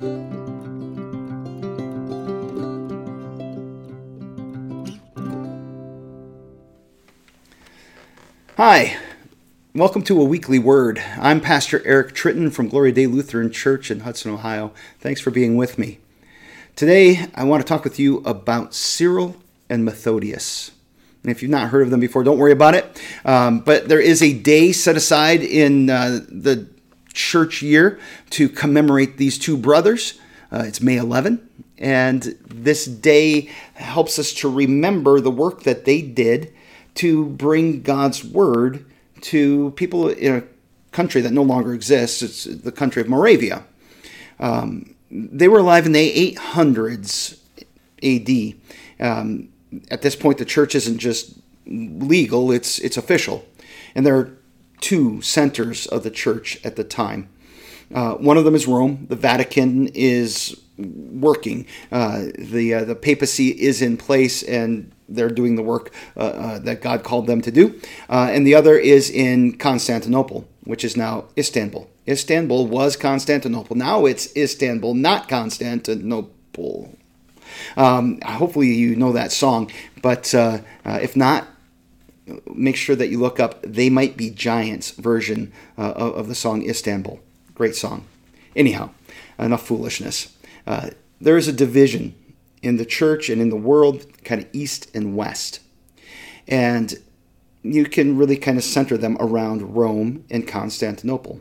Hi, welcome to a weekly word. I'm Pastor Eric Tritton from Glory Day Lutheran Church in Hudson, Ohio. Thanks for being with me. Today, I want to talk with you about Cyril and Methodius. And if you've not heard of them before, don't worry about it. Um, but there is a day set aside in uh, the church year to commemorate these two brothers. Uh, it's May 11, and this day helps us to remember the work that they did to bring God's word to people in a country that no longer exists. It's the country of Moravia. Um, they were alive in the 800s AD. Um, at this point, the church isn't just legal; it's it's official, and there are two centers of the church at the time. Uh, one of them is Rome. The Vatican is working. Uh, the uh, the papacy is in place, and they're doing the work uh, uh, that God called them to do. Uh, and the other is in Constantinople, which is now Istanbul. Istanbul was Constantinople. Now it's Istanbul, not Constantinople. Um, hopefully, you know that song, but if not, make sure that you look up They Might Be Giants version uh, of, of, the song Istanbul. Great song. Anyhow, enough foolishness. there is a division in the church and in the world, kind of east and west. And you can really kind of center them around Rome and Constantinople.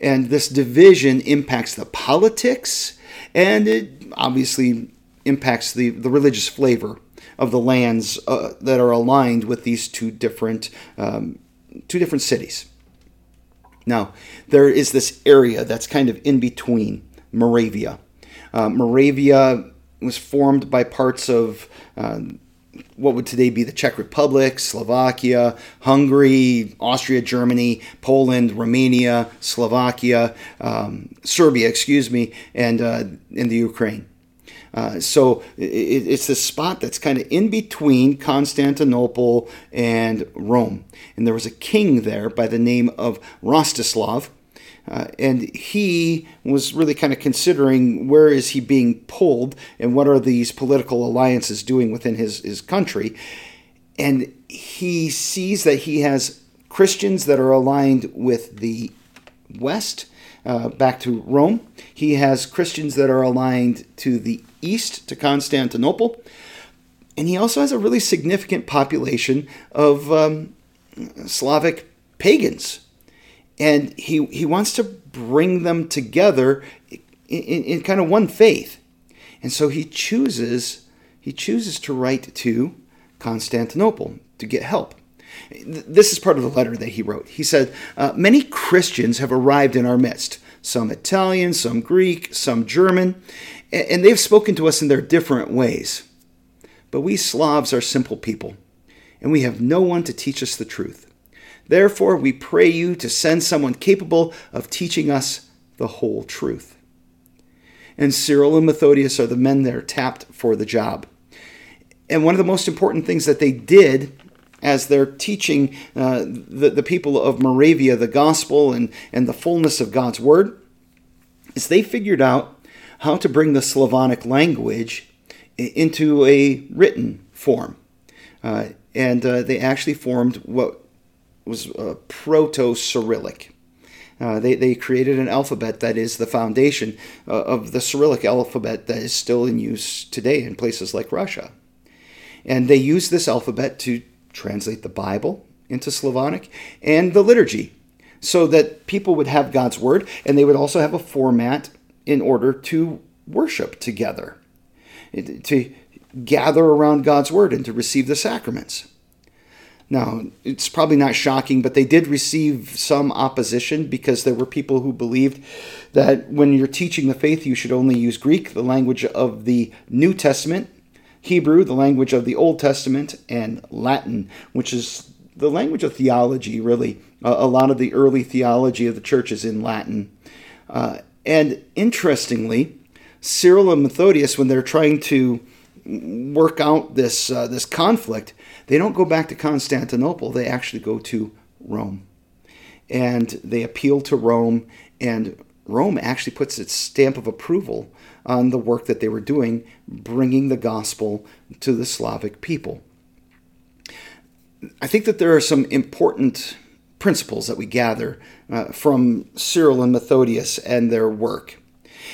And this division impacts the politics and it obviously impacts the, the religious flavor of the lands uh, that are aligned with these two different um, two different cities. Now, there is this area that's kind of in between Moravia. Uh, Moravia was formed by parts of uh, what would today be the Czech Republic, Slovakia, Hungary, Austria, Germany, Poland, Romania, Slovakia, um, Serbia, excuse me, and uh, in the Ukraine. Uh, so it, it's this spot that's kind of in between Constantinople and Rome. And there was a king there by the name of Rostislav uh, and he was really kind of considering where is he being pulled and what are these political alliances doing within his, his country. And he sees that he has Christians that are aligned with the West, uh, back to Rome. He has Christians that are aligned to the East, to Constantinople. And he also has a really significant population of um, Slavic pagans and he he wants to bring them together in, in, in, kind of one faith and so he chooses he chooses to write to constantinople to get help this is part of the letter that he wrote he said uh, many christians have arrived in our midst some italian some greek some german and they've spoken to us in their different ways but we slavs are simple people and we have no one to teach us the truth Therefore, we pray you to send someone capable of teaching us the whole truth. And Cyril and Methodius are the men that are tapped for the job. And one of the most important things that they did as they're teaching uh, the, the people of Moravia the gospel and, and the fullness of God's word is they figured out how to bring the Slavonic language into a written form. Uh, and uh, they actually formed what was uh, Proto Cyrillic. Uh, they, they created an alphabet that is the foundation uh, of the Cyrillic alphabet that is still in use today in places like Russia. And they used this alphabet to translate the Bible into Slavonic and the liturgy so that people would have God's word and they would also have a format in order to worship together, to gather around God's word and to receive the sacraments. Now, it's probably not shocking, but they did receive some opposition because there were people who believed that when you're teaching the faith, you should only use Greek, the language of the New Testament, Hebrew, the language of the Old Testament, and Latin, which is the language of theology, really. a lot of the early theology of the church is in Latin. Uh, and interestingly, Cyril and Methodius, when they're trying to work out this, uh, this conflict, they don't go back to Constantinople, they actually go to Rome. And they appeal to Rome, and Rome actually puts its stamp of approval on the work that they were doing, bringing the gospel to the Slavic people. I think that there are some important principles that we gather uh, from Cyril and Methodius and their work.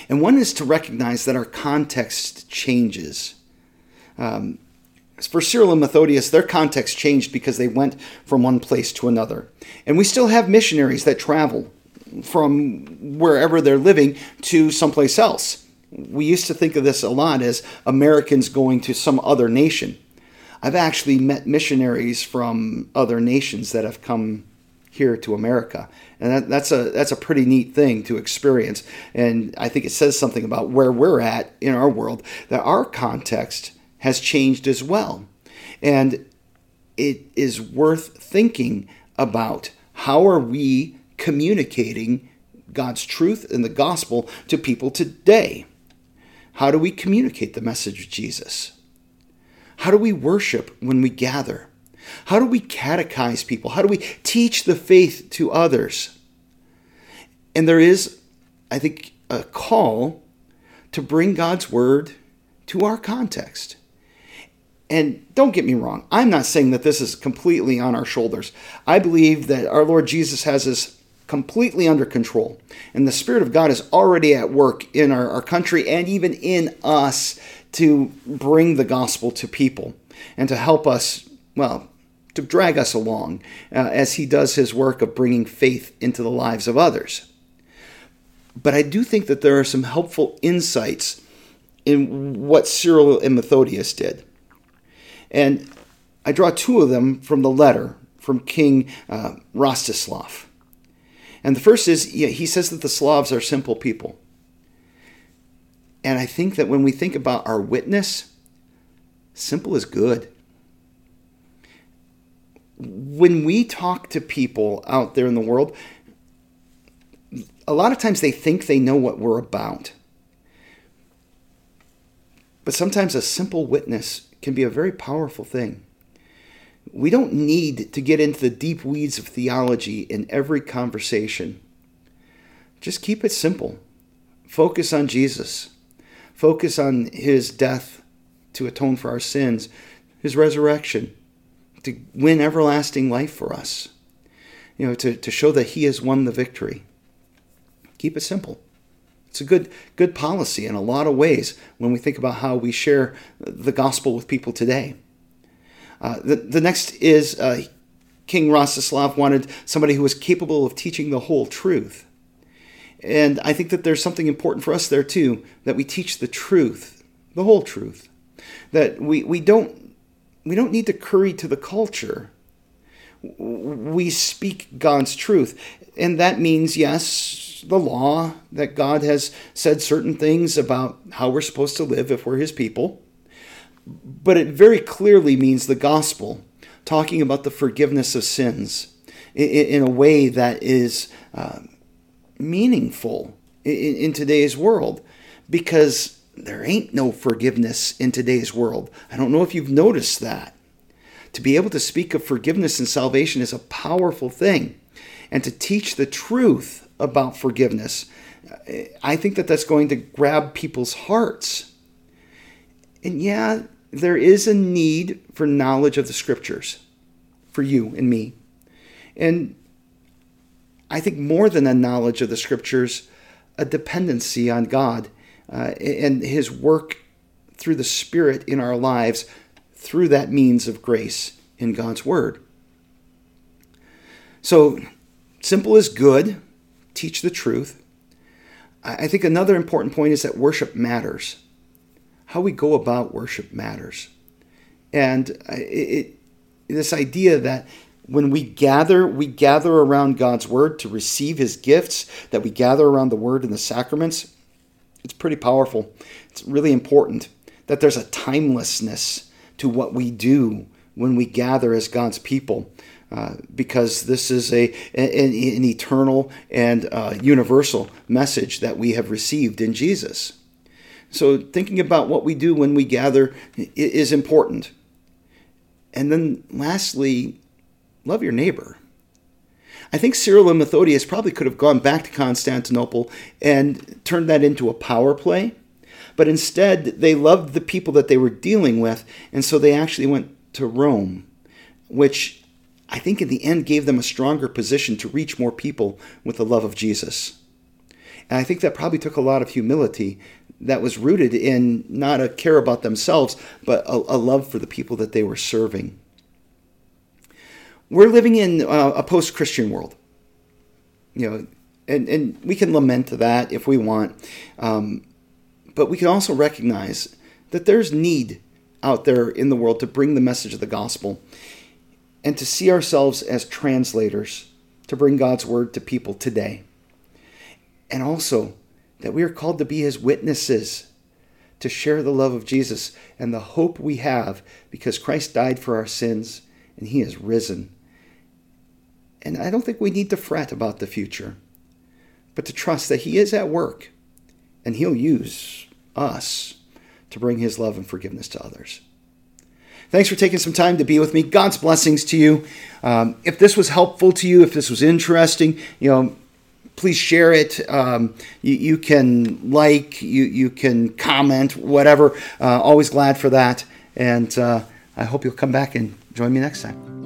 And one is to recognize that our context changes. Um, for Cyril and Methodius, their context changed because they went from one place to another. And we still have missionaries that travel from wherever they're living to someplace else. We used to think of this a lot as Americans going to some other nation. I've actually met missionaries from other nations that have come here to America, and that, that's a that's a pretty neat thing to experience. And I think it says something about where we're at in our world that our context has changed as well, and it is worth thinking about how are we communicating God's truth and the gospel to people today? How do we communicate the message of Jesus? How do we worship when we gather? How do we catechize people? How do we teach the faith to others? And there is, I think, a call to bring God's word to our context. And don't get me wrong, I'm not saying that this is completely on our shoulders. I believe that our Lord Jesus has us completely under control. And the Spirit of God is already at work in our, our country and even in us to bring the gospel to people and to help us, well, to drag us along uh, as he does his work of bringing faith into the lives of others. But I do think that there are some helpful insights in what Cyril and Methodius did. And I draw two of them from the letter from King uh, Rostislav. And the first is he says that the Slavs are simple people. And I think that when we think about our witness, simple is good. When we talk to people out there in the world, a lot of times they think they know what we're about. But sometimes a simple witness can be a very powerful thing. We don't need to get into the deep weeds of theology in every conversation. Just keep it simple. Focus on Jesus. Focus on his death to atone for our sins, his resurrection to win everlasting life for us, you know, to, to show that he has won the victory. Keep it simple. It's a good good policy in a lot of ways when we think about how we share the gospel with people today. Uh, the, the next is uh, King Rostislav wanted somebody who was capable of teaching the whole truth. And I think that there's something important for us there too, that we teach the truth, the whole truth. That we, we don't we don't need to curry to the culture. We speak God's truth. And that means, yes, the law, that God has said certain things about how we're supposed to live if we're his people. But it very clearly means the gospel, talking about the forgiveness of sins in, a way that is uh, meaningful in, in today's world because there ain't no forgiveness in today's world. I don't know if you've noticed that. To be able to speak of forgiveness and salvation is a powerful thing. And to teach the truth about forgiveness, I think that that's going to grab people's hearts. And yeah, there is a need for knowledge of the scriptures for you and me. And I think more than a knowledge of the scriptures, a dependency on God uh, and His work through the Spirit in our lives through that means of grace in God's Word. So, simple is good, teach the truth. I think another important point is that worship matters. How we go about worship matters. And it, this idea that when we gather, we gather around God's word to receive his gifts, that we gather around the word and the sacraments. It's pretty powerful. It's really important that there's a timelessness to what we do when we gather as God's people. Uh, because this is a an, an eternal and uh, universal message that we have received in Jesus. So thinking about what we do when we gather is important. And then lastly, love your neighbor. I think Cyril and Methodius probably could have gone back to Constantinople and turned that into a power play. But instead, they loved the people that they were dealing with, and so they actually went to Rome, which I think in the end gave them a stronger position to reach more people with the love of Jesus. And I think that probably took a lot of humility that was rooted in not a care about themselves, but a, a love for the people that they were serving. We're living in uh, a post Christian world. You know, and, and we can lament that if we want. Um, but we can also recognize that there's need out there in the world to bring the message of the gospel and to see ourselves as translators to bring God's word to people today. And also that we are called to be his witnesses, to share the love of Jesus and the hope we have because Christ died for our sins and he is risen. And I don't think we need to fret about the future, but to trust that he is at work and he'll use us to bring his love and forgiveness to others. Thanks for taking some time to be with me. God's blessings to you. Um, if this was helpful to you, if this was interesting, you know, please share it. Um, you, you, can like, you, you can comment, whatever. Uh, always glad for that. And uh, I hope you'll come back and join me next time.